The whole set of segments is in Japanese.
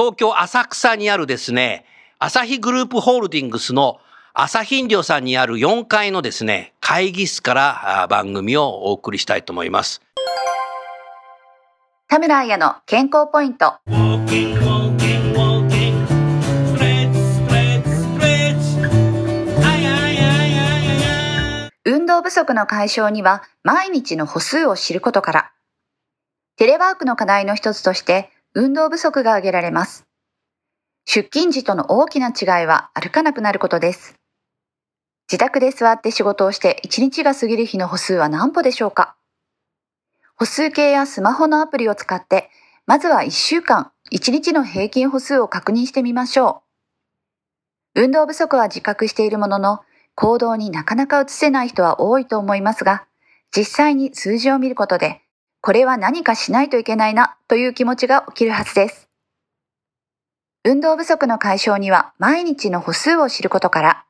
東京浅草にあるですね、朝日グループホールディングスの朝日飲料さんにある4階のですね、会議室からあ番組をお送りしたいと思います。田村彩の健康ポイント。運動不足の解消には毎日の歩数を知ることから。テレワークの課題の一つとして運動不足が挙げられます。出勤時との大きな違いは歩かなくなることです。自宅で座って仕事をして1日が過ぎる日の歩数は何歩でしょうか歩数計やスマホのアプリを使って、まずは1週間、1日の平均歩数を確認してみましょう。運動不足は自覚しているものの、行動になかなか移せない人は多いと思いますが、実際に数字を見ることで、これは何かしないといけないなという気持ちが起きるはずです。運動不足の解消には毎日の歩数を知ることから、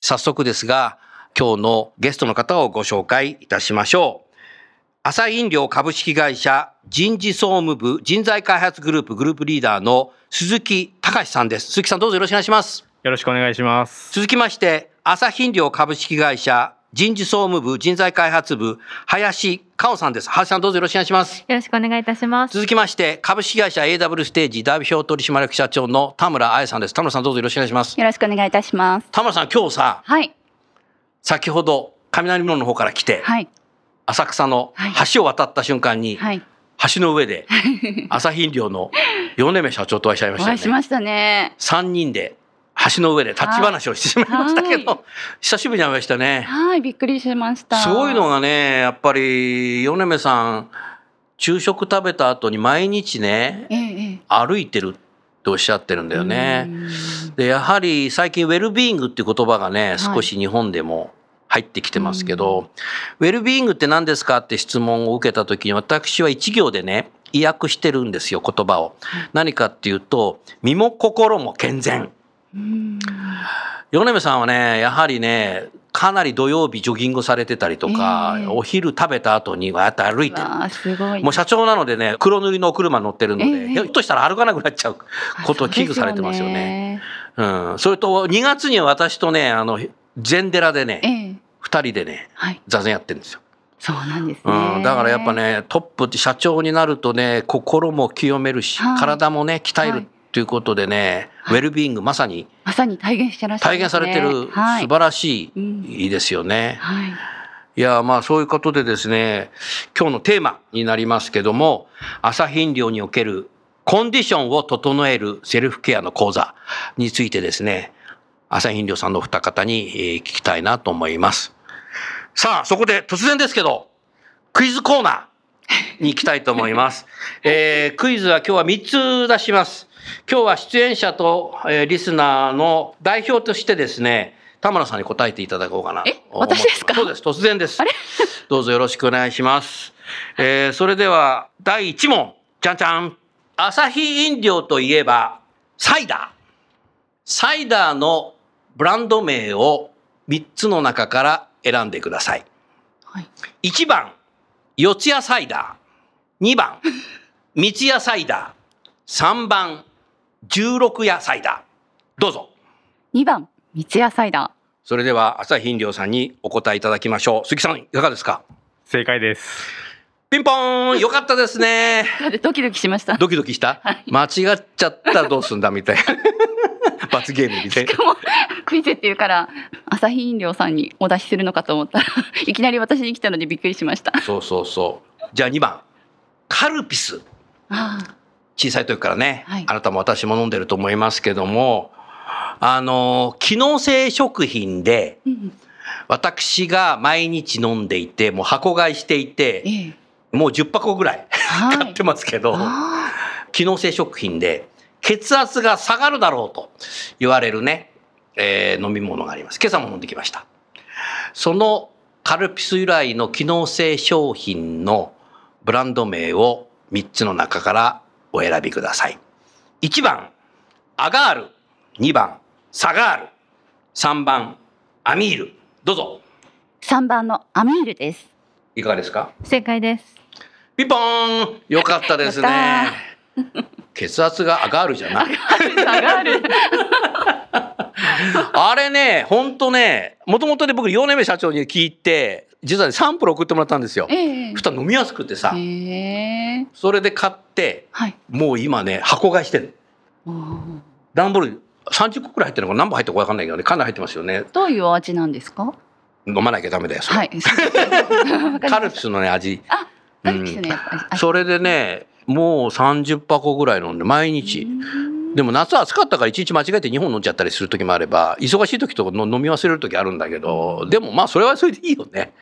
早速ですが、今日のゲストの方をご紹介いたしましょう。朝日飲料株式会社人事総務部人材開発グループグループリーダーの鈴木隆さんです。鈴木さんどうぞよろしくお願いします。よろしくお願いします。続きまして、朝日飲料株式会社人事総務部人材開発部林香央さんです。林さんどうぞよろしくお願いします。よろしくお願いいたします続きまして、株式会社 AW ステージ代表取締役社長の田村彩さんです。田村さんどうぞよろしくお願いします。よろしくお願いいたします。田村さん今日さ、はい。先ほど雷門の方から来て、はい。浅草の橋を渡った瞬間に、はい。橋の上で 朝日飲料の米目社長とお会いしちゃいましたよね。したね。3人で橋の上で立ち話をしてしまいましたけど、は久しぶりに会いましたね。はい、びっくりしました。すごいのがね、やっぱり米目さん、昼食食べた後に毎日ね、ええ、ええ。歩いてるっておっしゃってるんだよね。で、やはり最近ウェルビーイングっていう言葉がね、少し日本でも入ってきてますけど、ウェルビーイングって何ですかって質問を受けた時に私は一行でね、意訳してるんですよ、言葉を。何かっていうと、身も心も健全。米目さんはね、やはりね、かなり土曜日ジョギングされてたりとか、ええお昼食べた後にはやって歩いてる。もう社長なのでね、黒塗りのお車乗ってるので、ええひょっとしたら歩かなくなっちゃうことを危惧されてますよね。うん。それと、2月には私とね、あの、禅寺でえね、え。二人でね、はい。座禅やってるんですよ。そうなんですね。うん。だからやっぱ。ね、トップって社長になるとね、心も清めるし、はい体もね、鍛えるはいということでね、ウェルビーイングまさにまさに体現してらっしゃ体現されてる素晴らしうんい、いいですよね。はい。いや、まあそういうことでですね、今日のテーマになりますけども、朝日飲料におけるコンディションを整えるセルフケアの講座についてですね、朝日飲料さんのお二方にえー聞きたいなと思います。さあ、そこで突然ですけど、クイズコーナーに行きたいと思います。えークイズは今日は3つ出します。今日は出演者と、えーリスナーの代表としてですね、田村さんに答えていただこうかなとえ。私ですか？そうです。突然です。どうぞよろしくお願いします。えーそれでは、第1問。じゃんじゃん。朝日飲料といえば、サイダー。サイダーのブランド名を3つの中から選んでください。はい。1番、四谷サイダー。2番、三ツ矢サイダー。3番、十六夜サイダー。どうぞ。二番、三ツ矢サイダそれでは朝日飲料さんにお答えいただきましょう。鈴木さん、いかがですか？正解です。ピンポーンよかったですね。ドキドキしました？ドキドキした、はい間違っちゃったらどうすんだみたいな。罰ゲームみたいな。もうクイズっていうから朝日飲料さんにお出しするのかと思ったらいきなり私に来たのでびっくりしました。そうそうそう。じゃあ2番。カルピス。あ小さい時からね、はい。あなたも私も飲んでると思いますけども、あの、機能性食品で、私が毎日飲んでいて、もう箱買いしていて、ええ。もう10箱ぐらいはい。買ってますけど、あ機能性食品で血圧が下がるだろうと言われるね、えー飲み物があります。今朝も飲んできました。そのカルピス由来の機能性商品のブランド名を3つの中からお選びください。1番、アガール。2番、サガール。3番、アミール。どうぞ。ー3番のアミールです。いかがですか？正解です。ピンポーンよかったですねや。血圧が上がるじゃない。下がる。あれね、ほんとね、もともとね、僕、4年目社長に聞いて、実はね、サンプル送ってもらったんですよ。ええそしたら飲みやすくてさ、へえ。それで買って、はい。もう今ね、箱買いしてる。あー段ボール30個くらい入ってるのか何本入ってるか分かんないけどね、かなり入ってますよね。どういうお味なんですか？飲まなきゃダメだよ、はい。カルピスのね、味。あ、カルピスね。あそれでね、もう30箱ぐらい飲んで、毎日。でも夏暑かったから1日間違えて2本飲んじゃったりする時もあれば忙しい時とかの飲み忘れる時あるんだけどでもまあそれはそれでいいよね。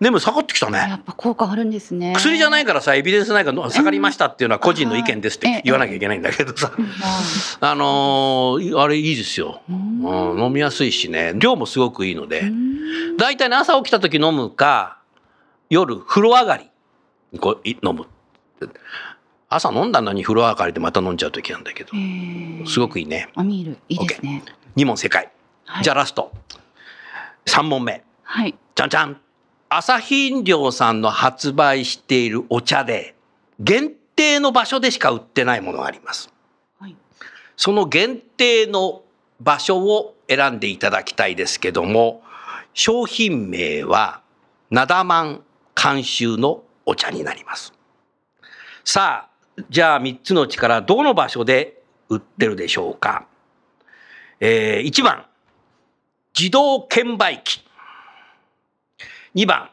でも下がってきたね。やっぱ効果あるんですね。薬じゃないからさエビデンスないから下がりましたっていうのは個人の意見ですっええ。て言わなきゃいけないんだけどさ。あ。あのーあれいいですよ、ー。うん、飲みやすいしね。量もすごくいいので。うん。大体ね朝起きた時飲むか夜風呂上がりにこうい飲む朝飲んだのに風呂上がりでまた飲んじゃう時なんだけどへーすごくいいねアミールいいですね。2問正解はいじゃあラスト。3問目。はい。じゃんじゃん。朝日飲料さんの発売しているお茶で、限定の場所でしか売ってないものがあります。はい。その限定の場所を選んでいただきたいですけども、商品名は、なだまん監修のお茶になります。さあ、じゃあ3つのうちからどの場所で売ってるでしょうか？えー、1番、自動券売機。2番、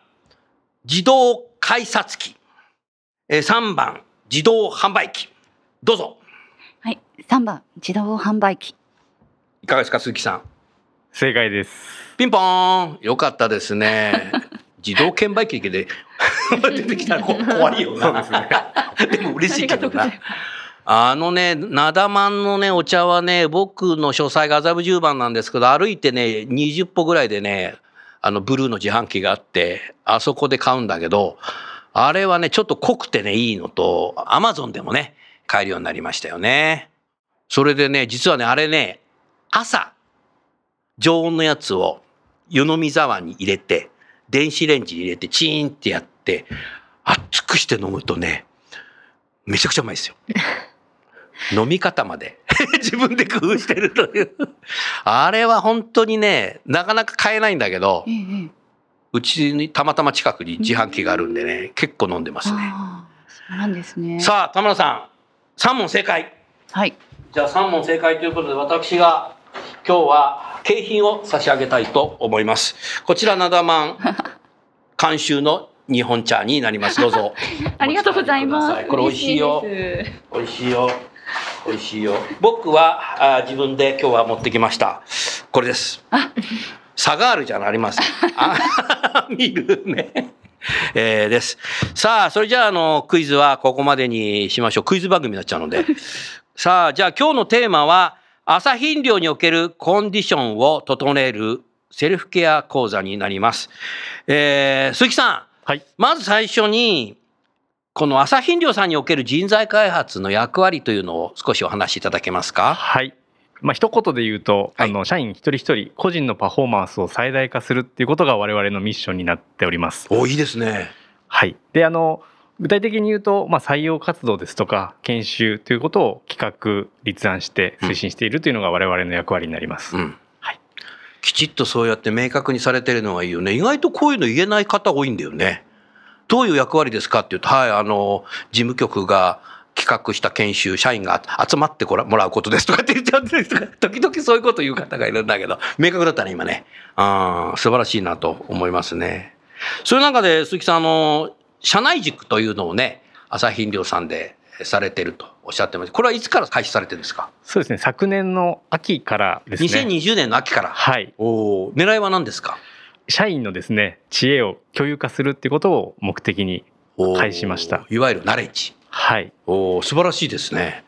自動改札機。えー、3番、自動販売機。どうぞ。はい。三番自動販売機。いかがですか、鈴木さん？正解です。ピンポーンよかったですね。自動券売機で 出てきたらこ怖いよな。でも嬉しいけどな。あのね、なだまんのね、お茶はね、僕の書斎が麻布十番なんですけど、歩いてね、20歩ぐらいでね、あの、ブルーの自販機があって、あそこで買うんだけど、あれはね、ちょっと濃くてね、いいのと、アマゾンでもね、買えるようになりましたよね。それでね、実はね、あれね、朝、常温のやつを湯飲み茶碗に入れて、電子レンジに入れてチーンってやって、熱くして飲むとね、めちゃくちゃうまいですよ。飲み方まで 自分で工夫してるという。あれは本当にね、なかなか買えないんだけどえ、えええうちにたまたま近くに自販機があるんでね、結構飲んでますね。そうなんですね。さあ、田村さん、3問正解。はい。じゃあ3問正解ということで私が今日は景品を差し上げたいと思います。こちらなだまん監修の日本茶になります。どうぞ。ありがとうございます。これ美味しいよ。美味しいよ。美味しいよ。僕はあ自分で今日は持ってきました。これです。サガールじゃありません。あ見るね。えーです。さあ、それじゃあ、あの、クイズはここまでにしましょう。クイズ番組になっちゃうので。さあ、じゃあ今日のテーマは、朝飲料におけるコンディションを整えるセルフケア講座になります。えー、鈴木さん。はい。まず最初に、この朝飲料さんにおける人材開発の役割というのを少しお話しいただけますか？はい。まあ一言で言うと、はいあの社員一人一人個人のパフォーマンスを最大化するっていうことが我々のミッションになっております。おいいですね。はい。で、あの具体的に言うと、まあ、採用活動ですとか研修ということを企画立案して推進しているというのが我々の役割になります。うん。はいきちっとそうやって明確にされてるのがいいよね。意外とこういうの言えない方多いんだよね。どういう役割ですかって言うと、はい、あの、事務局が企画した研修、社員が集まってこらもらうことですとかって言っちゃうんですとか、時々そういうこと言う方がいるんだけど、明確だったね、今ね。あ素晴らしいなと思いますね。そういう中で、鈴木さん、あの、社内塾というのをね、朝日飲料さんでされてるとおっしゃってます。これはいつから開始されてるんですか？そうですね。昨年の秋からですね。2020年の秋から。はい。おー。狙いは何ですか？社員のですね知恵を共有化するってことを目的に開始しました。いわゆるナレッジ。はい。おー素晴らしいですね。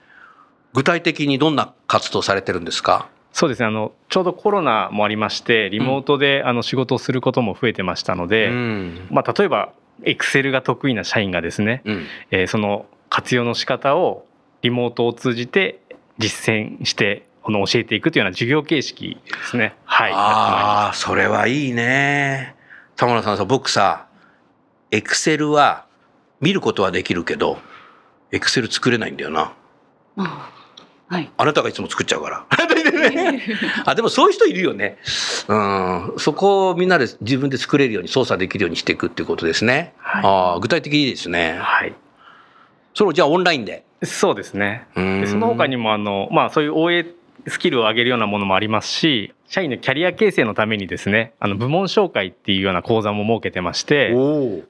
具体的にどんな活動されてるんですか？そうですね。あのちょうどコロナもありましてリモートであの仕事をすることも増えてましたので、うん。まあ、例えばエクセルが得意な社員がですね、うん。えーその活用の仕方をリモートを通じて実践してこの教えていくというような授業形式ですねはいああ、それはいいね。田村さんさ、僕さ、エクセルは見ることはできるけど、エクセル作れないんだよな。あはい。あなたがいつも作っちゃうから。あ、でもそういう人いるよね。うん。そこをみんなで自分で作れるように操作できるようにしていくっていうことですね。はいああ、具体的にですね。はいそれをじゃあオンラインで？そうですねうんでその他にもあの、まあ、そういう応援スキルを上げるようなものもありますし社員のキャリア形成のためにですねあの部門紹介っていうような講座も設けてまして。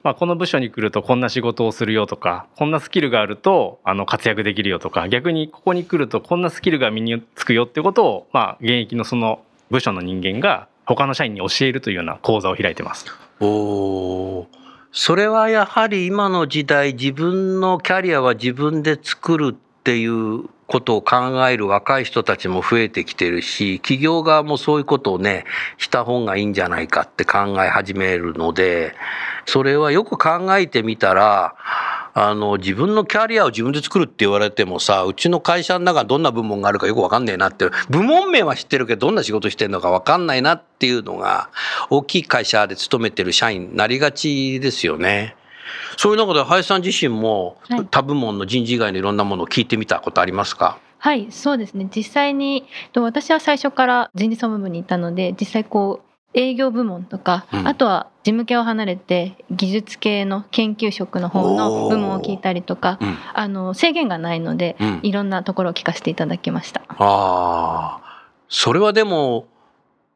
まあ、この部署に来るとこんな仕事をするよとかこんなスキルがあるとあの活躍できるよとか逆にここに来るとこんなスキルが身につくよってことを、まあ、現役のその部署の人間が他の社員に教えるというような講座を開いてます。おお。それはやはり今の時代自分のキャリアは自分で作るっていうことを考える若い人たちも増えてきてるし、企業側もそういうことをね、した方がいいんじゃないかって考え始めるので、それはよく考えてみたら、あの、自分のキャリアを自分で作るって言われてもさ、うちの会社の中どんな部門があるかよくわかんねえなって、部門名は知ってるけど、どんな仕事してるのかわかんないなっていうのが、大きい会社で勤めてる社員になりがちですよね。そういう中で林さん自身もはい。他部門の人事以外のいろんなものを聞いてみたことありますか、はい、そうですね。実際にと私は最初から人事総務部にいたので、実際こう営業部門とか、うん。あとは事務系を離れて技術系の研究職の方の部門を聞いたりとか、うん、あの制限がないので、うん。いろんなところを聞かせていただきました。ああ、それはでも、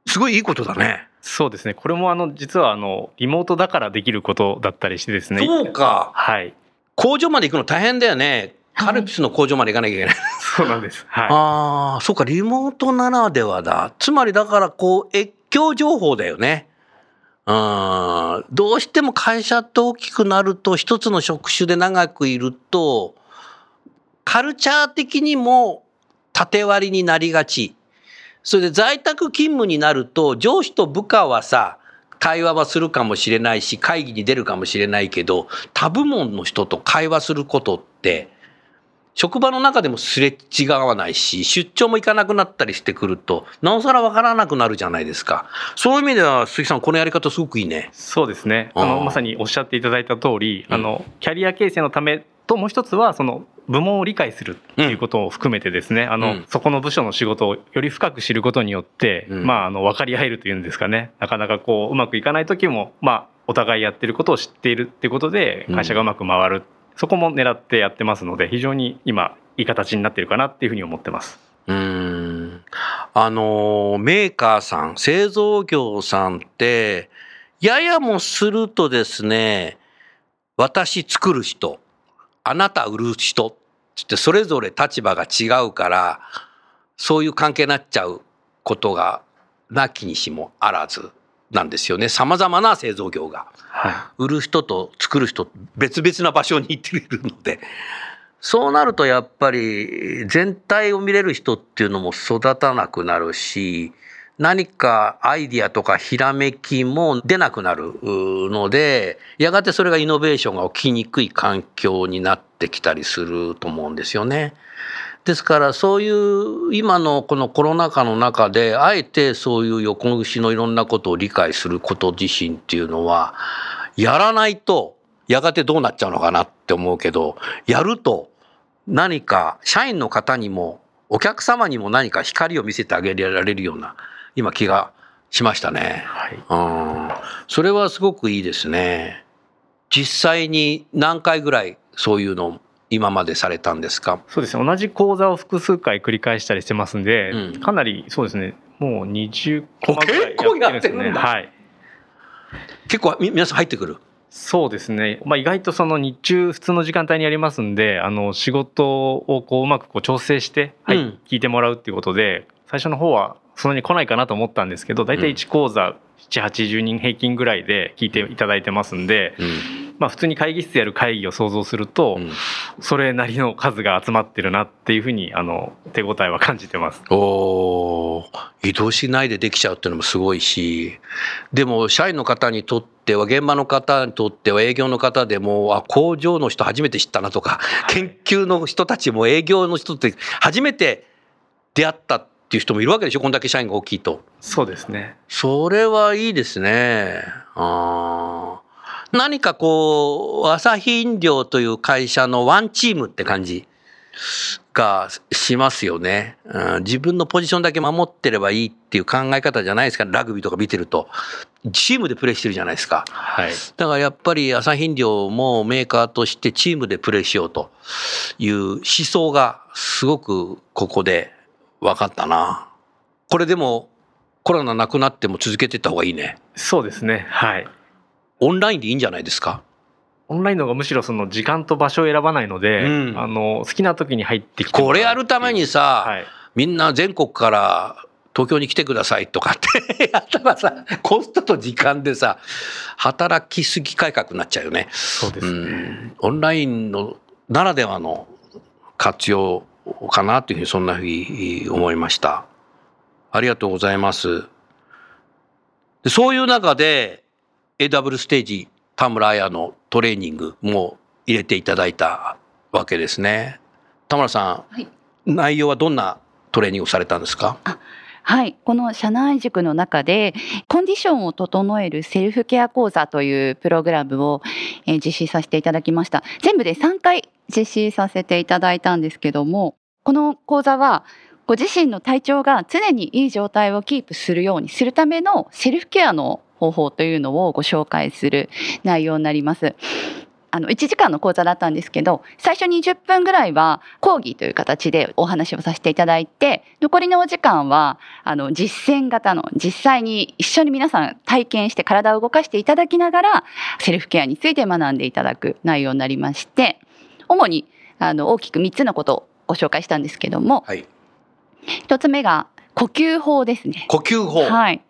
すごいいいことだね。そうですねこれもあの実はあのリモートだからできることだったりしてですねそうか。はい工場まで行くの大変だよね。カルピスの工場まで行かなきゃいけない。そうなんですはいああ、そうか、リモートならではだ。つまりだから、こう、越境情報だよね。うん。どうしても会社って大きくなると、一つの職種で長くいると、カルチャー的にも縦割りになりがち。それで在宅勤務になると、上司と部下はさ、対話はするかもしれないし、会議に出るかもしれないけど、他部門の人と会話することって、職場の中でもすれ違わないし、出張も行かなくなったりしてくると、なおさらわからなくなるじゃないですか。そういう意味では、鈴木さん、このやり方すごくいいね。そうですねあのまさにおっしゃっていただいた通り、うんあのキャリア形成のためともう一つはその部門を理解するっていうことを含めてですね、あのうん。そこの部署の仕事をより深く知ることによって、うん。まああの分かり合えるというんですかね。なかなかこううまくいかない時もまあお互いやってることを知っているっていうことで会社がうまく回る、そこも狙ってやってますので非常に今いい形になってるかなっていうふうに思ってます。うーん。あの、メーカーさん、製造業さんって、ややもするとですね、私作る人、あなた売る人つってそれぞれ立場が違うから、そういう関係になっちゃうことがなきにしもあらずなんですよね。様々な製造業が。は売る人と作る人別々な場所に行っているのでそうなるとやっぱり全体を見れる人っていうのも育たなくなるし何かアイディアとかひらめきも出なくなるのでやがてそれがイノベーションが起きにくい環境になってきたりすると思うんですよね。ですからそういう今のこのコロナ禍の中であえてそういう横串のいろんなことを理解すること自身っていうのはやらないとやがてどうなっちゃうのかなって思うけどやると何か社員の方にもお客様にも何か光を見せてあげられるような今気がしましたね。はい。うん、それはすごくいいですね。実際に何回ぐらいそういうのを今までされたんですか？そうですね。同じ講座を複数回繰り返したりしてますんで、うん。かなりそうですね。もう20コマぐらい結構やってるんだ。はい。結構み皆さん入ってくる？そうですね、まあ、意外とその日中普通の時間帯にやりますんであの仕事をこううまくこう調整して、はいうん。聞いてもらうっていうことで最初の方はそんなに来ないかなと思ったんですけど大体1講座780人平均ぐらいで聞いていただいてますんで、うん。まあ、普通に会議室やる会議を想像すると、うん。それなりの数が集まってるなっていうふうにあの手応えは感じてます。おー。移動しないでできちゃうっていうのもすごいしでも社員の方にとっては現場の方にとっては営業の方でもあ工場の人初めて知ったなとか研究の人たちも営業の人って初めて出会ったっていう人もいるわけでしょ？こんだけ社員が大きいと。そうですねそれはいいですね。あー何かこう、朝日飲料という会社のワンチームって感じがしますよね、うん。自分のポジションだけ守ってればいいっていう考え方じゃないですか、ラグビーとか見てると。チームでプレーしてるじゃないですか。はいだからやっぱり朝日飲料もメーカーとしてチームでプレーしようという思想がすごくここで分かったな。これでもコロナなくなっても続けていった方がいいね。そうですねはいオンラインでいいんじゃないですか？オンラインの方がむしろその時間と場所を選ばないので、うんあの好きな時に入ってきてもこれやるためにさ、はい、みんな全国から東京に来てくださいとかって やったらさ、コストと時間でさ、働きすぎ改革になっちゃうよね。うそうですね、ん、オンラインのならではの活用かなというふうにそんなふうに思いました。ありがとうございます。でそういう中で AW ステージ田村彩のトレーニングも入れていただいたわけですね。田村さん、はい内容はどんなトレーニングをされたんですか？はい、この社内塾の中でコンディションを整えるセルフケア講座というプログラムを、えー実施させていただきました全部で3回実施させていただいたんですけどもこの講座はご自身の体調が常にいい状態をキープするようにするためのセルフケアの方法というのをご紹介する内容になります。あの1時間の講座だったんですけど最初20分ぐらいは講義という形でお話をさせていただいて残りのお時間はあの実践型の実際に一緒に皆さん体験して体を動かしていただきながらセルフケアについて学んでいただく内容になりまして主にあの大きく3つのことをご紹介したんですけどもはい。1つ目が呼吸法ですね。呼吸法。はい。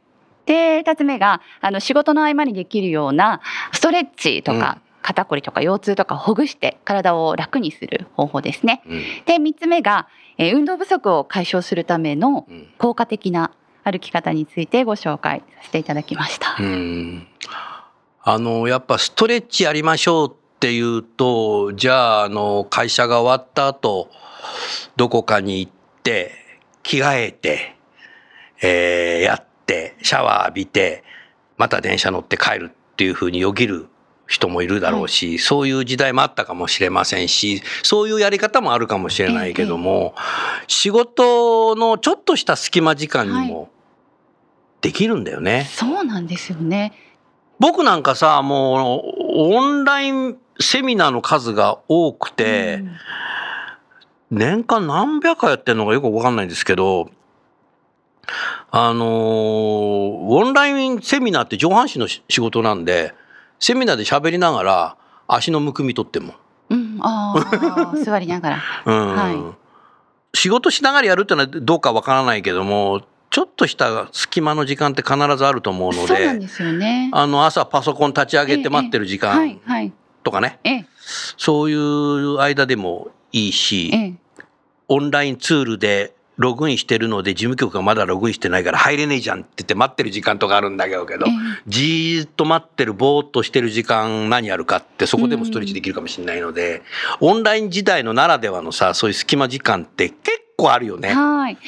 で、二つ目が、あの、仕事の合間にできるような、ストレッチとか、肩こりとか腰痛とかをほぐして体を楽にする方法ですね。うんで、三つ目が、えー運動不足を解消するためのうん効果的な歩き方についてご紹介させていただきました。うんあのやっぱストレッチやりましょうっていうとじゃああの会社が終わった後どこかに行って着替えて、えーやってシャワー浴びてまた電車乗って帰るっていうふうによぎる人もいるだろうし、そういう時代もあったかもしれませんしそういうやり方もあるかもしれないけども、仕事のちょっとした隙間時間にはもできるんだよね。そうなんですよね。僕なんかさもうオンラインセミナーの数が多くて、うん年間何百回やってるのかよくわかんないんですけどあのーオンラインセミナーって上半身のし仕事なんでセミナーで喋りながら足のむくみ取っても、うん、ああ、座りながら。うんは仕事しながらやるってのはどうかわからないけどもちょっとした隙間の時間って必ずあると思うのでそうなんですよね。あの朝パソコン立ち上げて待ってる時はい間はい。とかね、ええ。そういう間でもいいし、ええ。オンラインツールでログインしてるので事務局がまだログインしてないから入れねえじゃんって言って待ってる時間とかあるんだけど、ええ。じーっと待ってるぼーっとしてる時間何やるかってそこでもストレッチできるかもしれないので、オンライン時代のならではのさそういう隙間時間って結構あるよね。はい。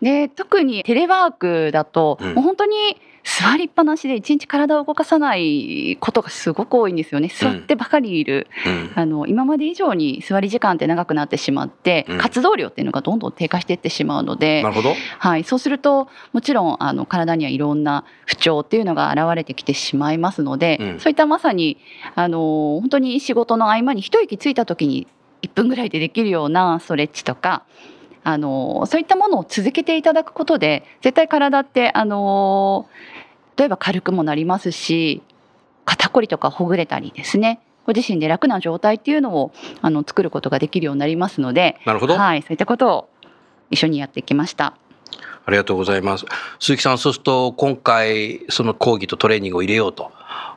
で、特にテレワークだと、うん。もう本当に座りっぱなしで一日体を動かさないことがすごく多いんですよね。座ってばかりいる、うん。あの今まで以上に座り時間って長くなってしまって、うん。活動量っていうのがどんどん低下していってしまうのでな、るほど。はい、そうするともちろんあの体にはいろんな不調っていうのが現れてきてしまいますので、うん。そういったまさにあの本当に仕事の合間に一息ついた時に1分ぐらいでできるようなストレッチとかあのそういったものを続けていただくことで絶対体ってあの例えば軽くもなりますし肩こりとかほぐれたりですねご自身で楽な状態っていうのをあの作ることができるようになりますので、なるほど。はい、そういったことを一緒にやってきました。ありがとうございます。鈴木さん、そうすると今回その講義とトレーニングを入れようと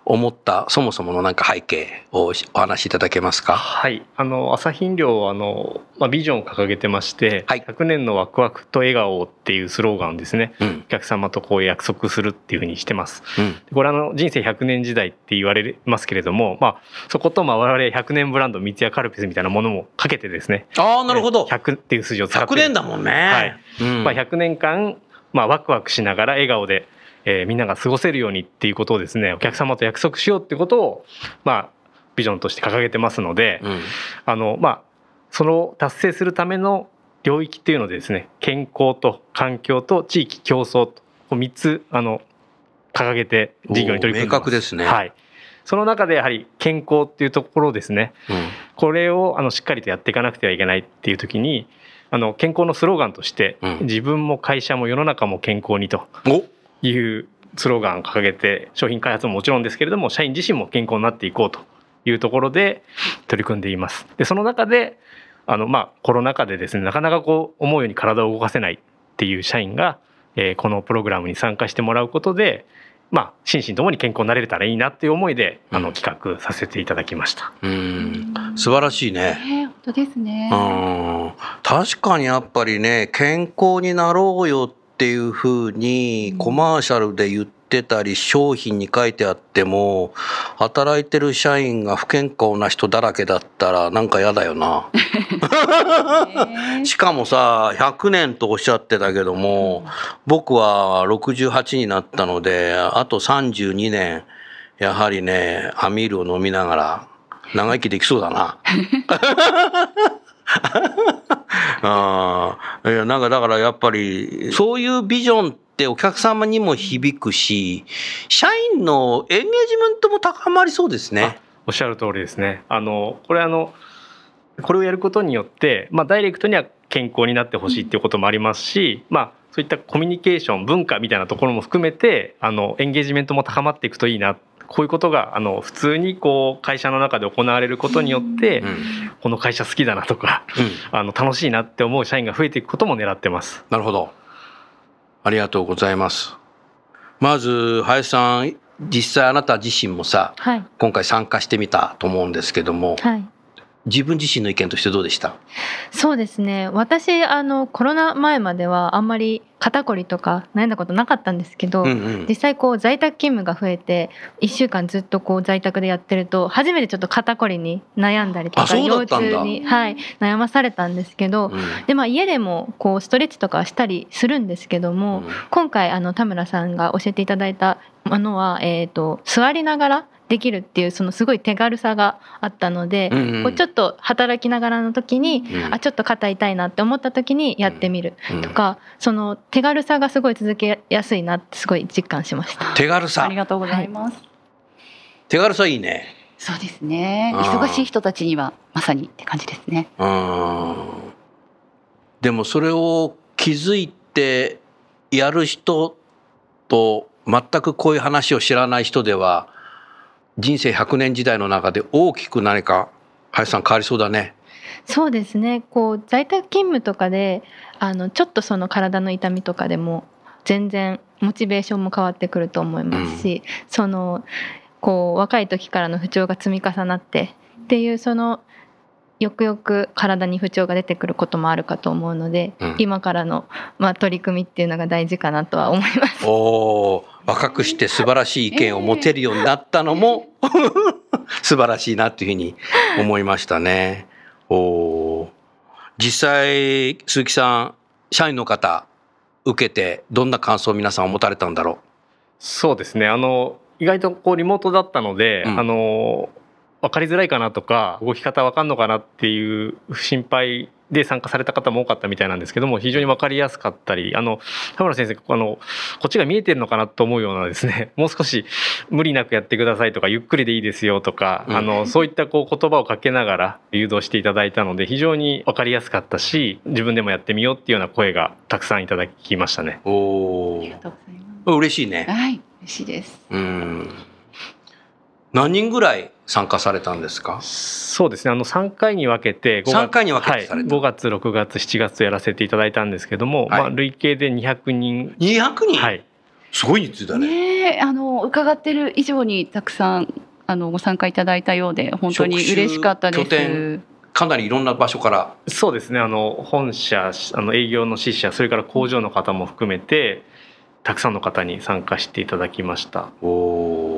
思ったそもそものなんか背景をお話しいただけますか？はい、あの朝日飲料はあの、まあ、ビジョンを掲げてまして、はい100年のワクワクと笑顔っていうスローガンをですねうんお客様とこう約束するっていうふうにしてます。うんこれあの人生100年時代って言われますけれども、まあ、そことまあ我々100年ブランド三ツ矢カルピスみたいなものもかけてですねああ、なるほど。100っていう数字を使って100年だもんね。はいうんまあ、100年間、まあ、ワクワクしながら笑顔で、えーみんなが過ごせるようにっていうことをですねお客様と約束しようってことを、まあ、ビジョンとして掲げてますので、うん。あのまあ、そのを達成するための領域っていうのでですね健康と環境と地域競争とこう3つあの掲げて事業に取り組んで明確ですね。はい、その中でやはり健康っていうところですね。うん。これをあのしっかりとやっていかなくてはいけないっていう時にあの健康のスローガンとして、うん自分も会社も世の中も健康にとおいうスローガンを掲げて商品開発ももちろんですけれども社員自身も健康になっていこうというところで取り組んでいます。でその中であの、まあ、コロナ禍でですねなかなかこう思うように体を動かせないっていう社員が、えーこのプログラムに参加してもらうことで、まあ、心身ともに健康になれたらいいなっていう思いであうんの企画させていただきました。うん素晴らしいね。当ですね。うん確かにやっぱりね健康になろうよっていうふうにコマーシャルで言ってたり商品に書いてあっても働いてる社員が不健康な人だらけだったらなんか嫌だよな。ね しかもさ100年とおっしゃってたけども僕は68になったのであと32年やはりねアミールを飲みながら長生きできそうだな。あいやなんかだからやっぱりそういうビジョンってお客様にも響くし社員のエンゲージメントも高まりそうですね。おっしゃる通りですね。あのこれあのこれをやることによって、まあ、ダイレクトには健康になってほしいっていうこともありますし、まあ、そういったコミュニケーション文化みたいなところも含めてあのエンゲージメントも高まっていくといいなってこういうことがあの普通にこう会社の中で行われることによって、うんこの会社好きだなとかうんあの楽しいなって思う社員が増えていくことも狙ってます。なるほど。ありがとうございます。まず、林さん、実際あなた自身もさ、はい今回参加してみたと思うんですけども、はい自分自身の意見としてどうでした？そうですね。私あのコロナ前まではあんまり肩こりとか悩んだことなかったんですけど、うんうん。実際こう在宅勤務が増えて1週間ずっとこう在宅でやってると初めてちょっと腰こりに悩んだりとあか腰痛に、はい、悩まされたんですけど、うん。でまあ家でもこうストレッチとかはしたりするんですけども、うん。今回あの田村さんが教えていただいたものは、えー、と座りながらできるっていうそのすごい手軽さがあったので、うんうんこうちょっと働きながらの時に、うんあちょっと肩痛いなって思った時にやってみるうんとか、その手軽さがすごい続けやすいなってすごい実感しました。手軽さあり。がとうございます。手軽さいいね。そうですね。忙しい人たちにはまさにって感じですね。うん。でもそれを気づいてやる人と全くこういう話を知らない人では人生100年時代の中で大きく何か林さん変わりそうだね。そうですねこう在宅勤務とかであのちょっとその体の痛みとかでも全然モチベーションも変わってくると思いますし、そのこう若い時からの不調が積み重なってっていうそのよくよく体に不調が出てくることもあるかと思うので、うん。今からの、まあ、取り組みっていうのが大事かなとは思います。おー若くして素晴らしい意見を持てるようになったのも、素晴らしいなというふうに思いましたね。おー。実際鈴木さん社員の方受けてどんな感想を皆さん持たれたんだろそうですね。あの意外とこうリモートだったので、うん。あの分かりづらいかなとか動き方分かんのかなっていう心配で参加された方も多かったみたいなんですけども非常に分かりやすかったりあの田村先生あのこっちが見えてるのかなと思うようなですね もう少し無理なくやってくださいとかゆっくりでいいですよとか、うんあのそういったこう言葉をかけながら誘導していただいたので非常に分かりやすかったし自分でもやってみようっていうような声がたくさんいただきましたね。おおありがとうございま嬉しいねす。はい、嬉しいです。うん何人ぐらい参加されたんですか？そうですね。あの3回に分けて5月3回に分けてされた。はい、5月6月7月とやらせていただいたんですけども、はい。まあ、累計で200人、200人、はい、すごい人数だね。ねえ、あの伺ってる以上にたくさんあのご参加いただいたようで本当に嬉しかったです。かなりいろんな場所から。そうですね。あの本社あの営業の支社それから工場の方も含めてたくさんの方に参加していただきました。おお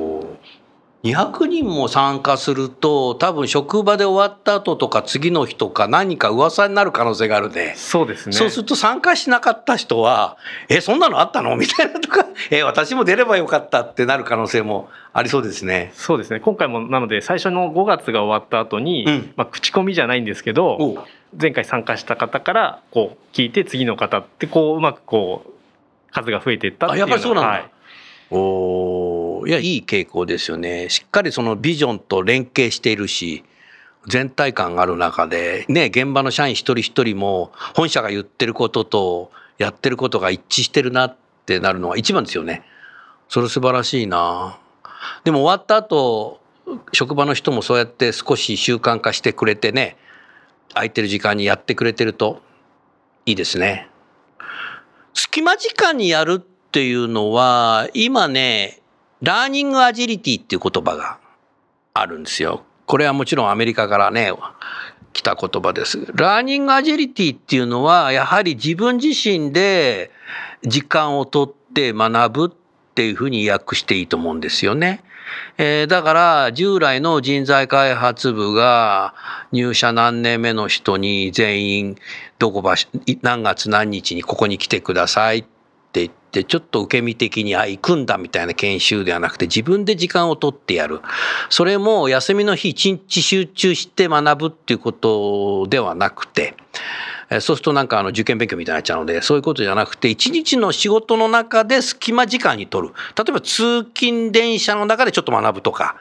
200人も参加すると多分職場で終わった後とか次の日とか何か噂になる可能性があるね。そうですね。そうすると参加しなかった人は「えそんなのあったの?」みたいなとか「え私も出ればよかった」ってなる可能性もありそうですね。そうですね。今回もなので最初の5月が終わった後に、うん。まあ、口コミじゃないんですけど前回参加した方からこう聞いて次の方ってこううまくこう数が増えていったっていうあやっぱりそうなんだ。はい。おいやいい傾向ですよね。しっかりそのビジョンと連携しているし全体感がある中でね現場の社員一人一人も本社が言ってることとやってることが一致してるなってなるのが一番ですよね。それ素晴らしいな。でも終わった後職場の人もそうやって少し習慣化してくれてね空いてる時間にやってくれてるといいですね。隙間時間にやるっていうのは今ねラーニングアジリティっていう言葉があるんですよ。これはもちろんアメリカからね来た言葉です。ラーニングアジリティっていうのはやはり自分自身で時間をとって学ぶっていうふうに訳していいと思うんですよね。えーだから従来の人材開発部が入社何年目の人に全員どこ場所何月何日にここに来てくださいっってちょっと受け身的にあ行くんだみたいな研修ではなくて自分で時間を取ってやる。それも休みの日一日集中して学ぶっていうことではなくてそうするとなんかあの受験勉強みたいになっちゃうのでそういうことじゃなくて一日の仕事の中で隙間時間に取る。例えば通勤電車の中でちょっと学ぶとか、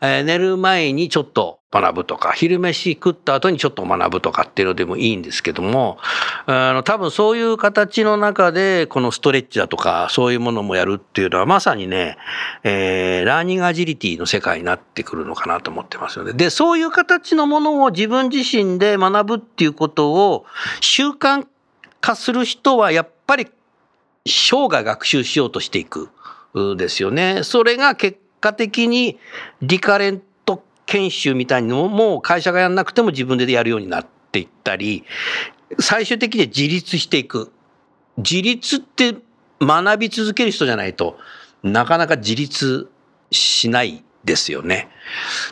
えー寝る前にちょっと学ぶとか昼飯食った後にちょっと学ぶとかっていうのでもいいんですけどもあの多分そういう形の中でこのストレッチだとかそういうものもやるっていうのはまさにね、えーラーニングアジリティの世界になってくるのかなと思ってますよね。でそういう形のものを自分自身で学ぶっていうことを習慣化する人はやっぱり生涯学習しようとしていくですよね。それが結果的にリカレント研修みたいなのも会社がやんなくても自分でやるようになっていったり最終的には自立していく。自立って学び続ける人じゃないとなかなか自立しないですよね。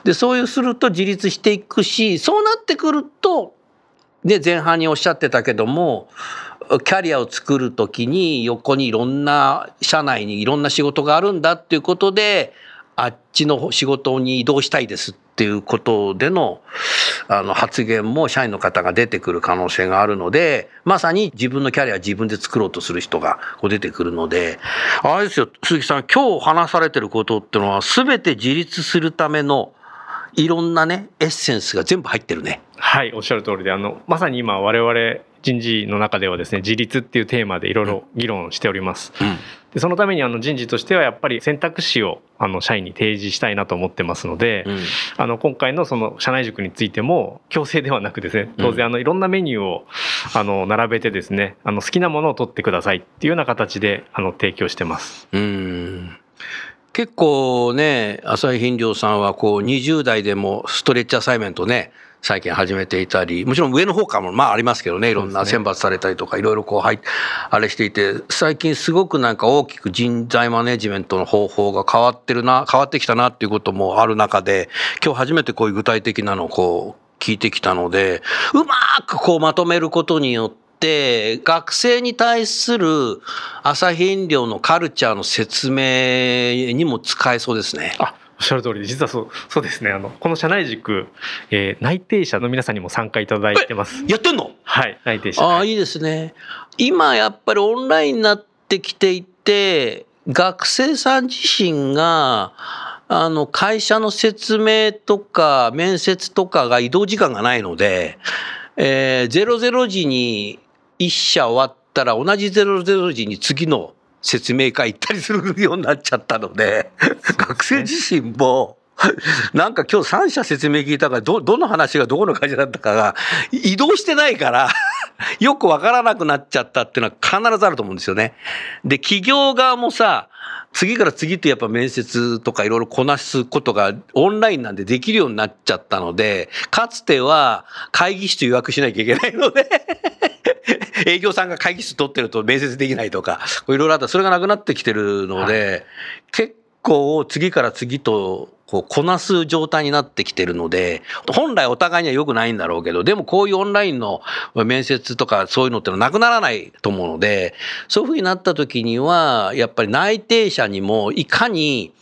でそういうすると自立していくしそうなってくるとで前半におっしゃってたけどもキャリアを作る時に横にいろんな社内にいろんな仕事があるんだっていうことであっちの仕事に移動したいですっていうことでのあの発言も社員の方が出てくる可能性があるのでまさに自分のキャリアを自分で作ろうとする人がこう出てくるのであれですよ鈴木さん今日話されてることっていうのは全て自立するためのいろんなねエッセンスが全部入ってるね。はいおっしゃる通りであのまさに今我々人事の中ではですね自立っていうテーマでいろいろ議論しております。うんでそのためにあの人事としてはやっぱり選択肢をあの社員に提示したいなと思ってますので、うん。あの今回のその社内塾についても強制ではなくですね当然あのいろんなメニューをあの並べてですねあの好きなものを取ってくださいっていうような形であの提供してます。うん。結構ね朝日飲料さんはこう20代でもストレッチアサイメントね最近始めていたりもちろん上の方からもまあありますけどねいろんな選抜されたりとかいろいろこうあれしていて最近すごくなんか大きく人材マネジメントの方法が変わってるな変わってきたなっていうこともある中で今日初めてこういう具体的なのをこう聞いてきたのでうまくこうまとめることによってって学生に対する朝日飲料のカルチャーの説明にも使えそうですね。あおっしゃる通りで実はそうそうですね。あのこの社内塾、えー内定者の皆さんにも参加いただいてます。やってんの？はい内定者。ああ、はい。いいですね。今やっぱりオンラインになってきていて、学生さん自身が、あの、会社の説明とか、面接とかが移動時間がないので、えー、00時に一社終わったら同じ00時に次の説明会行ったりするようになっちゃったので、学生自身も、なんか今日3社説明聞いたから、ど、どの話がどこの会社だったかが、移動してないから、よくわからなくなっちゃったっていうのは必ずあると思うんですよね。で、企業側もさ、次から次とやっぱ面接とかいろいろこなすことがオンラインなんでできるようになっちゃったので、かつては会議室予約しなきゃいけないので、営業さんが会議室取ってると面接できないとか、いろいろあった。それがなくなってきてるので、結構次から次とこうこなす状態になってきてるので、本来お互いには良くないんだろうけど、でもこういうオンラインの面接とかそういうのってのはなくならないと思うので、そういうふうになった時には、やっぱり内定者にもいかに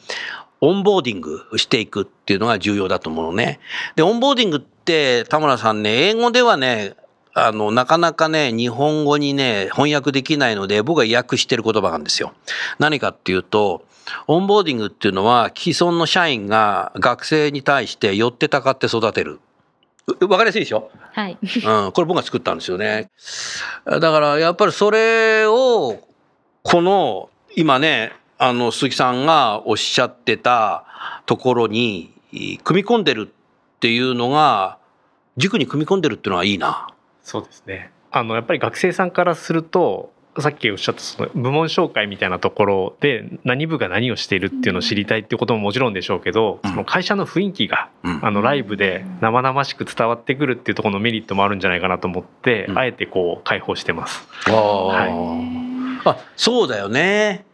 オンボーディングしていくっていうのが重要だと思うのね。で、オンボーディングって田村さんね、英語ではね、あの、なかなかね、日本語にね、翻訳できないので、僕が訳してる言葉があるんですよ。何かっていうと、オンボーディングっていうのは、既存の社員が学生に対して寄ってたかって育てる。うわかりやすいでしょ？はい。うん、これ僕が作ったんですよね。だからやっぱりそれを、この、今ね、あの、鈴木さんがおっしゃってたところに、組み込んでるっていうのが、塾に組み込んでるっていうのはいいな。そうですね。あのやっぱり学生さんからするとさっきおっしゃったその部門紹介みたいなところで何部が何をしているっていうのを知りたいっていうことももちろんでしょうけど、うん。その会社の雰囲気がうん。あのライブで生々しく伝わってくるっていうところのメリットもあるんじゃないかなと思って、うん。あえてこう開放してます。あはーあそうだよね。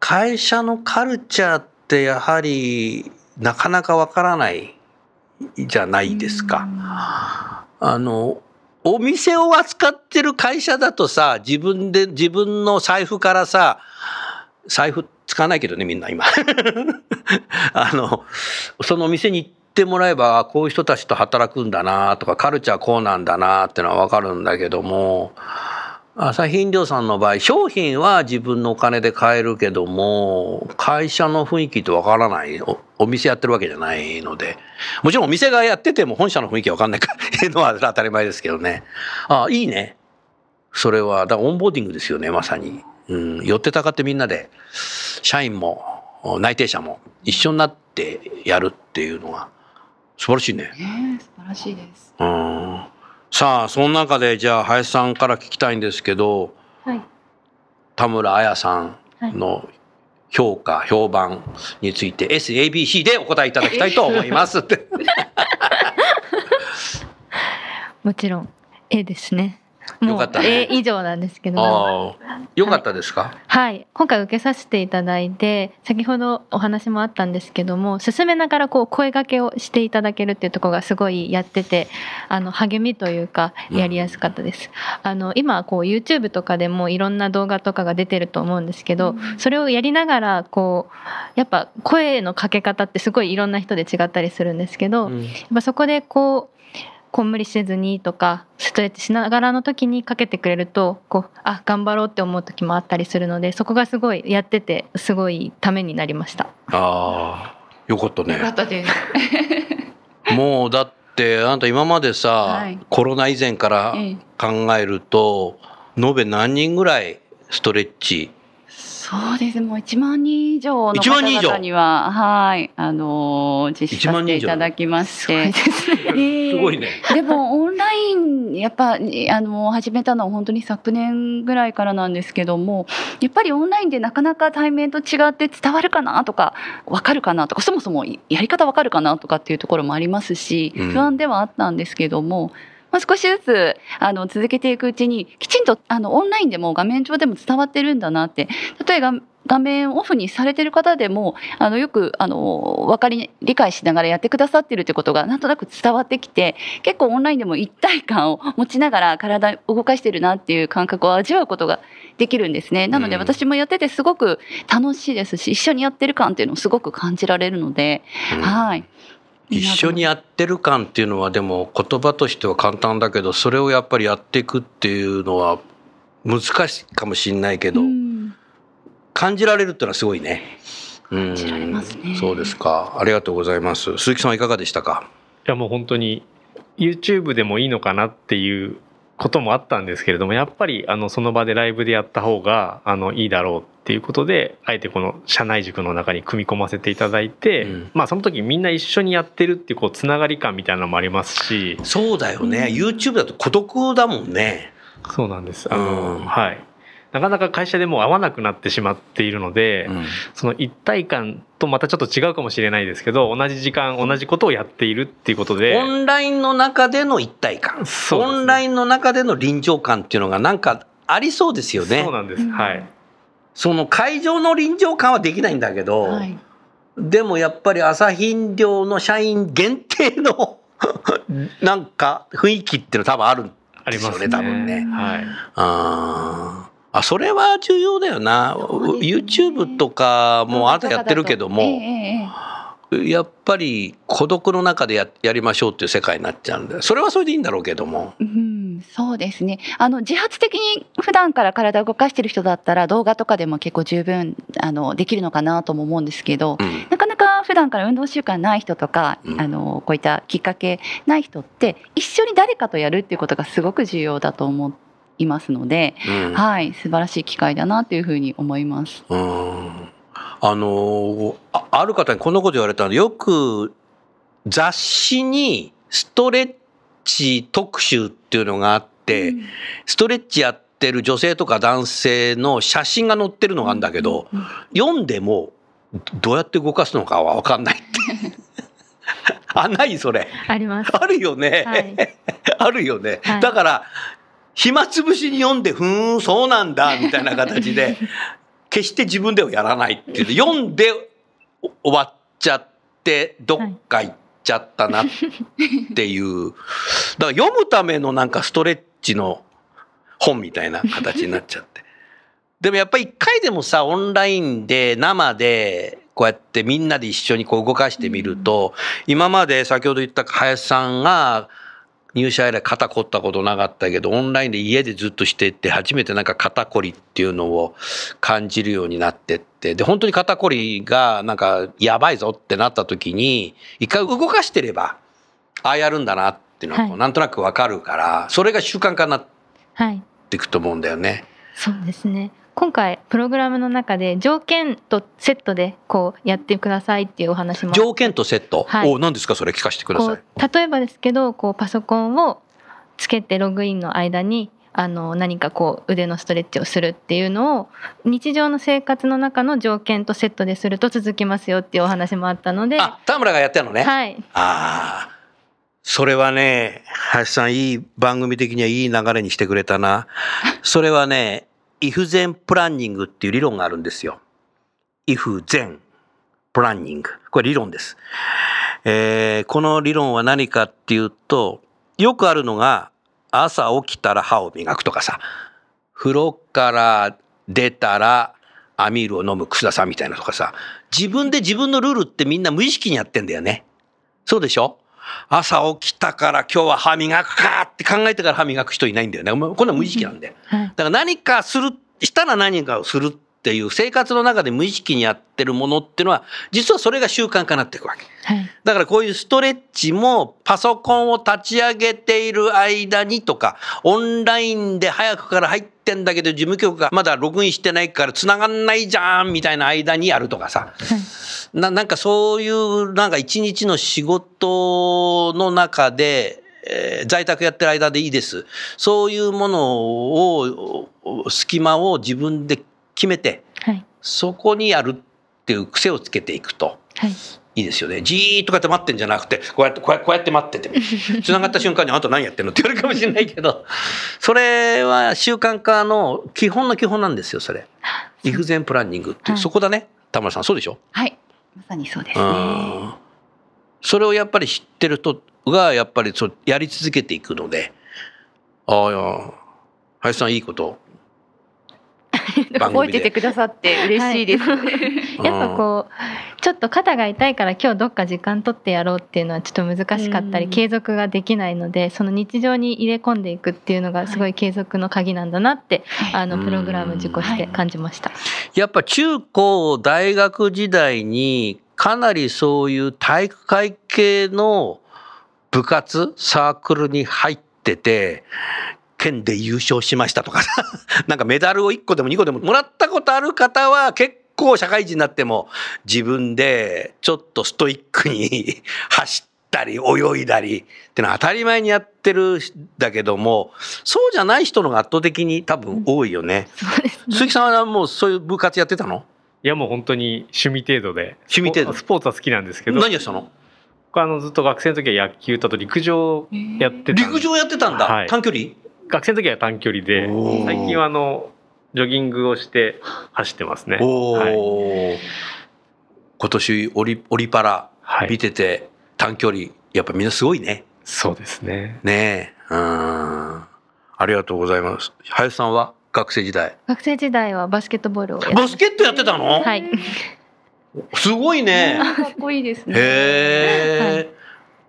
会社のカルチャーってやはりなかなかわからないじゃないですか。あの、お店を扱ってる会社だとさ、自分で、自分の財布からさ、財布使わないけどね、みんな今。あの、そのお店に行ってもらえば、こういう人たちと働くんだなとか、カルチャーこうなんだなってのはわかるんだけども、朝日飲料さんの場合、商品は自分のお金で買えるけども、会社の雰囲気ってわからないお、お店やってるわけじゃないので、もちろんお店がやってても本社の雰囲気はわかんないからのは当たり前ですけどね。あいいね。それは、だからオンボーディングですよね、まさに。うん、寄ってたかってみんなで、社員も内定者も一緒になってやるっていうのは素晴らしいね。ね素晴らしいです。うんさあ、その中で、じゃあ、林さんから聞きたいんですけど、はい。田村彩さんの評価、評判について SABC でお答えいただきたいと思いますって。もちろん A ですね。もうよかった。ね A 以上なんですけど。ああ、よかったですか、はい、今回受けさせていただいて先ほどお話もあったんですけども進めながらこう声掛けをしていただけるっていうところがすごいやっててあの励みというかやりやすかったです。あの今こう YouTube とかでもいろんな動画とかが出てると思うんですけど、それをやりながらこうやっぱ声のかけ方ってすごいいろんな人で違ったりするんですけど、うん。やっぱそこでこうこう無理せずにとかストレッチしながらの時にかけてくれるとこうあ頑張ろうって思う時もあったりするのでそこがすごいやっててすごいためになりました。ああ、よかったよかっね。たです。もうだって、あなた今までさ、はいコロナ以前からええ考えると、延べ何人ぐらいストレッチそうです。もう1万人以上の1万人以上？方々には、はい、あのー実施させていただきまして。ええすごいね。でもオンラインやっぱあの始めたのは本当に昨年ぐらいからなんですけどもやっぱりオンラインでなかなか対面と違って伝わるかなとか分かるかなとかそもそもやり方分かるかなとかっていうところもありますしうん不安ではあったんですけども、まあ、少しずつあの続けていくうちにきちんとあのオンラインでも画面上でも伝わってるんだなって。例えば画面オフにされてる方でもあのよくあの分かり理解しながらやってくださってるってことがなんとなく伝わってきて結構オンラインでも一体感を持ちながら体を動かしてるなっていう感覚を味わうことができるんですね。なのでうん。私もやっててすごく楽しいですし一緒にやってる感っていうのをすごく感じられるので、うん。はい一緒にやってる感っていうのはでも言葉としては簡単だけどそれをやっぱりやっていくっていうのは難しいかもしれないけど、うん感じられるっていうのはすごいね。感じられますねそうですか。ありがとうございます。鈴木さんはいかがでしたか？いやもう本当に YouTube でもいいのかなっていうこともあったんですけれどもやっぱりあのその場でライブでやった方があのいいだろうっていうことであえてこの社内塾の中に組み込ませていただいて、うん。まあその時みんな一緒にやってるっていうこうつながり感みたいなのもありますし。そうだよね。YouTube だと孤独だもんね。そうなんです。あの、うん。はいなかなか会社でもう会わなくなってしまっているので、うん。その一体感とまたちょっと違うかもしれないですけど同じ時間同じことをやっているっていうことで。オンラインの中での一体感、ね。オンラインの中での臨場感っていうのがなんかありそうですよね。そう。なんです、はい。その会場の臨場感はできないんだけど、はい。でもやっぱり朝日飲料の社員限定のなんか雰囲気っていうの多分あるんありますねですよね。多分ね。はい。あーあそれは重要だよな、ね。YouTube とかもあなたやってるけども、やっぱり孤独の中でややりましょうっていう世界になっちゃうんでそれはそれでいいんだろうけども。うん、そうですね。あの自発的に普段から体を動かしてる人だったら動画とかでも結構十分あのできるのかなとも思うんですけど、うん。なかなか普段から運動習慣ない人とか、うん。あのこういったきっかけない人って一緒に誰かとやるっていうことがすごく重要だと思いますので、うん。はい、素晴らしい機会だなというふうに思います。うん。あのーあある方にこんなこと言われたのでよく雑誌にストレッチ特集っていうのがあって、ストレッチやってる女性とか男性の写真が載ってるのがあるんだけど、うん読んでもどうやって動かすのかは分かんないって。あないそれ。あります。あるよね、はい。あるよね、はい。だから暇つぶしに読んでふーんそうなんだみたいな形で決して自分ではやらないっていう。読んでお終わっちゃってどっか行っちゃったなっていう、だから読むためのなんかストレッチの本みたいな形になっちゃって。でもやっぱり一回でもさオンラインで生でこうやってみんなで一緒にこう動かしてみると、今まで先ほど言った林さんが入社以来肩凝ったことなかったけどオンラインで家でずっとしてって初めてなんか肩こりっていうのを感じるようになってってで本当に肩こりがなんかやばいぞってなった時に一回動かしてればああやるんだなっていうのはいなんとなくわかるからそれが習慣化になっはい。ていくと思うんだよね。そうですね。今回プログラムの中で条件とセットでこうやってくださいっていうお話も条件とセット、はいお何ですかそれ聞かせてくださこい。う例えばですけどこうパソコンをつけてログインの間にあの何かこう腕のストレッチをするっていうのを日常の生活の中の条件とセットですると続きますよっていうお話もあったので、あ田村がやってるのね。はい、ああ、それはね、林さん、いい番組的にはいい流れにしてくれたな。それはね、イフゼンプランニングっていう理論があるんですよ。イフゼンプランニング。これ理論です。えーこの理論は何かっていうと、よくあるのが、朝起きたら歯を磨くとかさ、風呂から出たらアミールを飲む楠田さんみたいなとかさ、自分で自分のルールってみんな無意識にやってんだよね。そうでしょ？朝起きたから今日は歯磨くかって考えてから歯磨く人いないんだよね。こんなの無意識なんだよ。はいだから何かする、したら何かをするっていう生活の中で無意識にやってるものっていうのは、実はそれが習慣化になっていくわけ。はいだからこういうストレッチもパソコンを立ち上げている間にとか、オンラインで早くから入ってんだけど事務局がまだログインしてないから繋がんないじゃんみたいな間にやるとかさ。ななんかそういうなんか一日の仕事の中で、えー在宅やってる間でいいです。そういうものを、隙間を自分で決めて、はいそこにやるっていう癖をつけていくと。はいいいですよね。じーっとこうやって待ってんじゃなくて、こうやって、こうやこうやって待ってても、繋がった瞬間にあなた何やってんのって言われるかもしれないけど、それは習慣化の基本の基本なんですよ、それ。イフゼンプランニングっていう、はいそこだね。田村さん、そうでしょ？はい。まさにそうですね。それをやっぱり知ってる人が、やっぱりそうやり続けていくので、ああ、林さんいいこと。番覚えててくださって嬉しいです。やっぱこうちょっと肩が痛いから今日どっか時間取ってやろうっていうのはちょっと難しかったりうん。継続ができないのでその日常に入れ込んでいくっていうのがすごい継続の鍵なんだなってあのうん。プログラム受講して感じました。やっぱ中高大学時代にかなりそういう体育会系の部活サークルに入ってて県で優勝しましたとかさ。なんかメダルを1個でも2個でももらったことある方は結構社会人になっても自分でちょっとストイックに 走ったり泳いだりってのは当たり前にやってるんだけどもそうじゃない人のが圧倒的に多分多いよね。鈴木さんはもうそういう部活やってたの？いやもう本当に趣味程度で。趣味程度？スポーツは好きなんですけど。何やってたの？僕あのずっと学生の時は野球とあと陸上やってた陸上やってたんだ、はい。短距離？学生の時は短距離で最近はあのジョギングをして走ってますね。はい。今年オリオリパラはい。見てて短距離やっぱみんなすごいね。そうですね。ねえ。うんありがとうございます。林さんは学生時代。学生時代はバスケットボールをバスケットやってたの、はい。すごいね。かっこいいですね。へえ、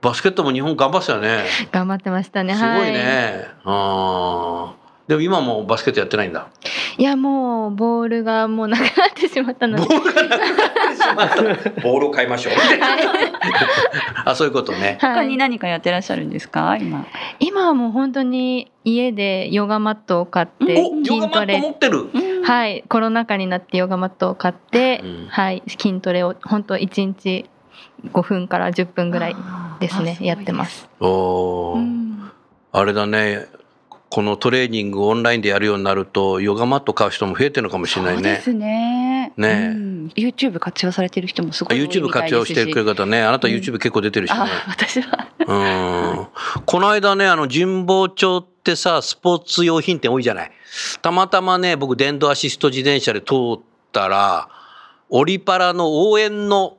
バスケットも日本頑張ってたよね頑張ってましたね。すごいはい。ね、あーでも今もバスケットやってないんだいやもうボールがもうなくなってしまったので。ボールがなくなってしまった。ボールを買いましょう。あ、そういうことね。他にはい、何かやってらっしゃるんですか？今。今はもう本当に家でヨガマットを買ってお、ヨガマット筋トレ持ってる。はいコロナ禍になってヨガマットを買って、うんはい筋トレを本当一日5分から10分ぐらいですねやってま。す。おーうんあれだね。このトレーニングをオンラインでやるようになると、ヨガマット買う人も増えてるのかもしれないね。そうですね。ねえうん YouTube 活用されてる人もすごい多いみたい YouTube ですし。活用してくれる方ね。あなたうん YouTube 結構出てるしね。あ、私は。うん。この間ね、あの、神保町ってさ、スポーツ用品店多いじゃない。たまたまね、僕、電動アシスト自転車で通ったら、オリパラの応援の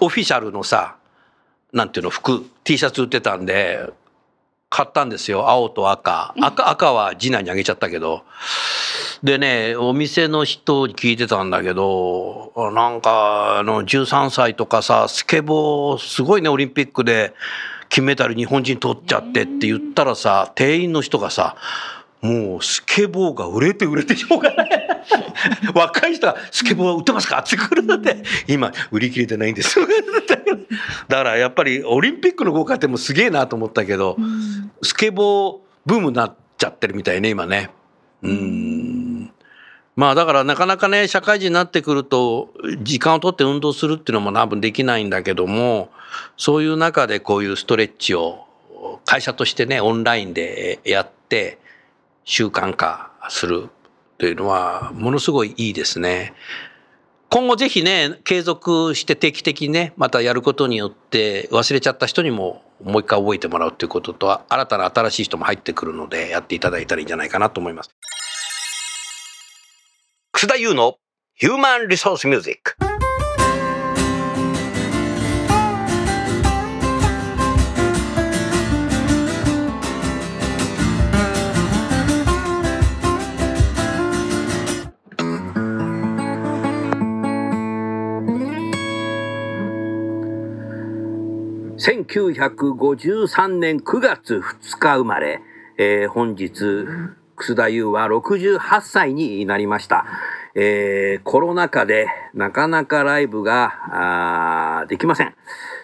オフィシャルのさ、なんていうの、服、T シャツ売ってたんで、買ったんですよ。青と赤。赤、赤は次男にあげちゃったけど。でね、お店の人に聞いてたんだけど、あなんか、あの、13歳とかさ、スケボー、すごいね、オリンピックで金メダル日本人取っちゃってって言ったらさ、店員の人がさ、もうスケボーが売れて売れてしょうがない。若い人がスケボー売ってますか？って来るので、今売り切れてないんです。だからやっぱりオリンピックの豪華ってもすげえなと思ったけど、スケボーブームになっちゃってるみたいね、今ね。うん。まあだからなかなかね、社会人になってくると、時間をとって運動するっていうのも多分できないんだけども、そういう中でこういうストレッチを会社としてね、オンラインでやって習慣化するというのは、ものすごいいいですね。今後ぜひね、継続して定期的にね、またやることによって忘れちゃった人にももう一回覚えてもらうということと、新たな新しい人も入ってくるので、やっていただいたらいいんじゃないかなと思います。楠田優のヒューマンリソースミュージック。1953年9月2日生まれ、えー本日、楠田優は68歳になりました。えーコロナ禍でなかなかライブができません。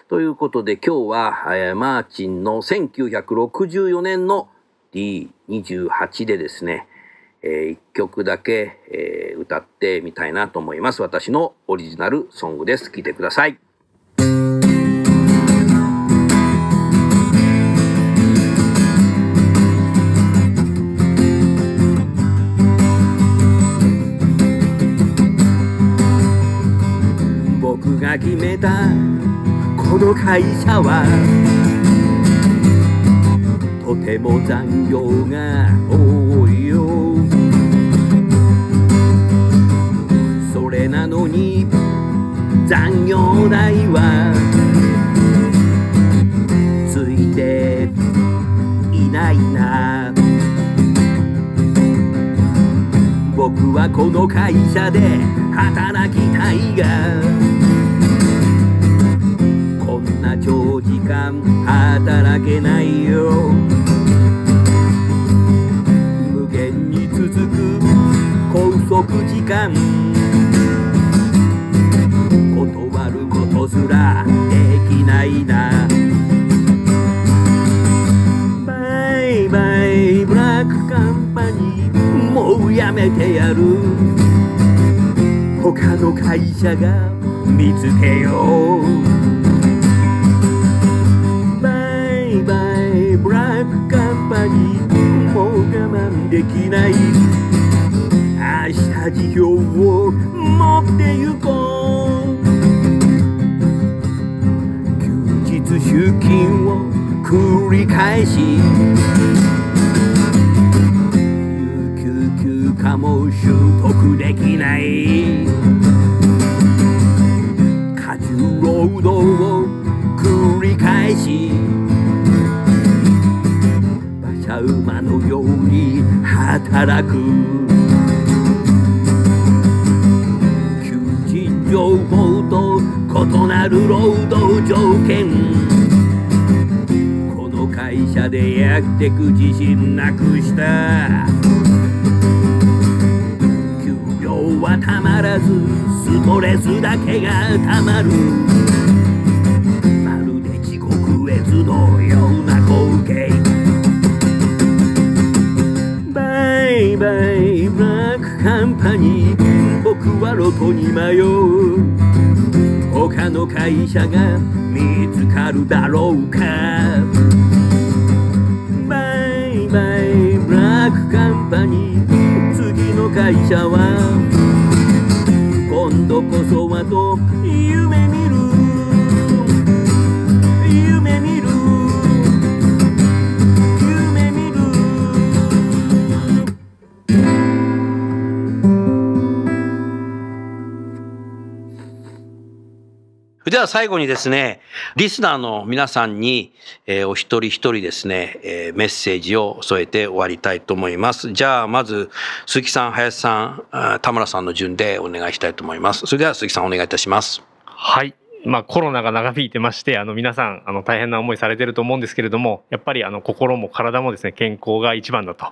ということで今日は、えーマーチンの1964年の D28 でですね、え1曲だけ、えー歌ってみたいなと思います。私のオリジナルソングです。聴いてください。たこの会社はとても残業が多いよ。それなのに残業代はついていないな。僕はこの会社で働きたいがこんな長時間働けないよ。無限に続く拘束時間。断ることすらできないな。バイバイブラックカンパニーもうやめてやる。他の会社が見つけよう。ない。明日辞表を持って行こう。休日出勤を繰り返し。有給休暇も取得できない。過重労働を繰り返し。働く。求人情報と異なる労働条件。この会社でやってく自信なくした。給料はたまらずストレスだけがたまる。まるで地獄絵図のような光景。イブラックカンパニー僕はロトに迷う他の会社が見つかるだろうか。バイバイブラックカンパニー次の会社は今度こそはとでは最後にですね、リスナーの皆さんに、えーお一人一人ですね、えーメッセージを添えて終わりたいと思います。じゃあまず鈴木さん、林さん、田村さんの順でお願いしたいと思います。それでは鈴木さんお願いいたします。はい。まあコロナが長引いてまして、あの皆さん、あの大変な思いされてると思うんですけれども、やっぱりあの心も体もですね、健康が一番だと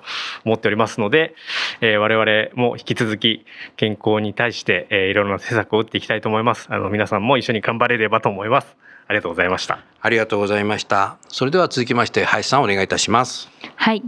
思っておりますので、えー我々も引き続き健康に対して、えーいろいろな施策を打っていきたいと思います。あの皆さんも一緒に頑張れればと思います。ありがとうございました。ありがとうございました。それでは続きまして林さんお願いいたします。はい。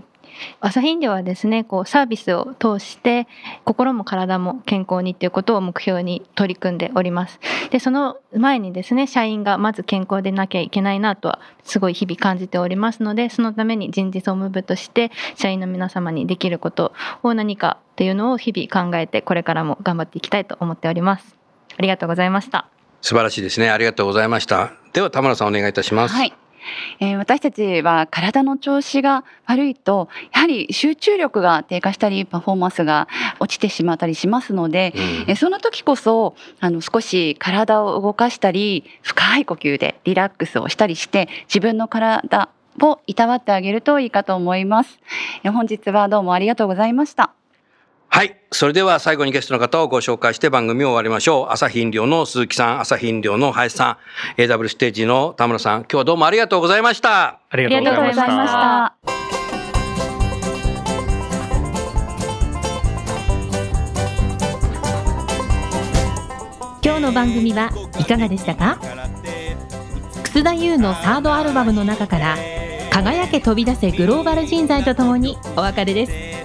朝飲料はですね、こうサービスを通して心も体も健康にっていうことを目標に取り組んでおります。で、その前にですね、社員がまず健康でなきゃいけないなとはすごい日々感じておりますので、そのために人事総務部として社員の皆様にできることを何かっていうのを日々考えてこれからも頑張っていきたいと思っております。ありがとうございました。素晴らしいですね。ありがとうございました。では田村さんお願いいたします。はい。えー私たちは体の調子が悪いとやはり集中力が低下したりパフォーマンスが落ちてしまったりしますので、うんえーその時こそあの少し体を動かしたり深い呼吸でリラックスをしたりして自分の体をいたわってあげるといいかと思います。えー本日はどうもありがとうございました。はい。それでは最後にゲストの方をご紹介して番組を終わりましょう。朝日飲料の鈴木さん、朝日飲料の林さん、AW ステージの田村さん、今日はどうもありがとうございました。ありがとうございました。今日の番組はいかがでしたか？楠田優のサードアルバムの中から「輝け飛び出せグローバル人材」とともにお別れです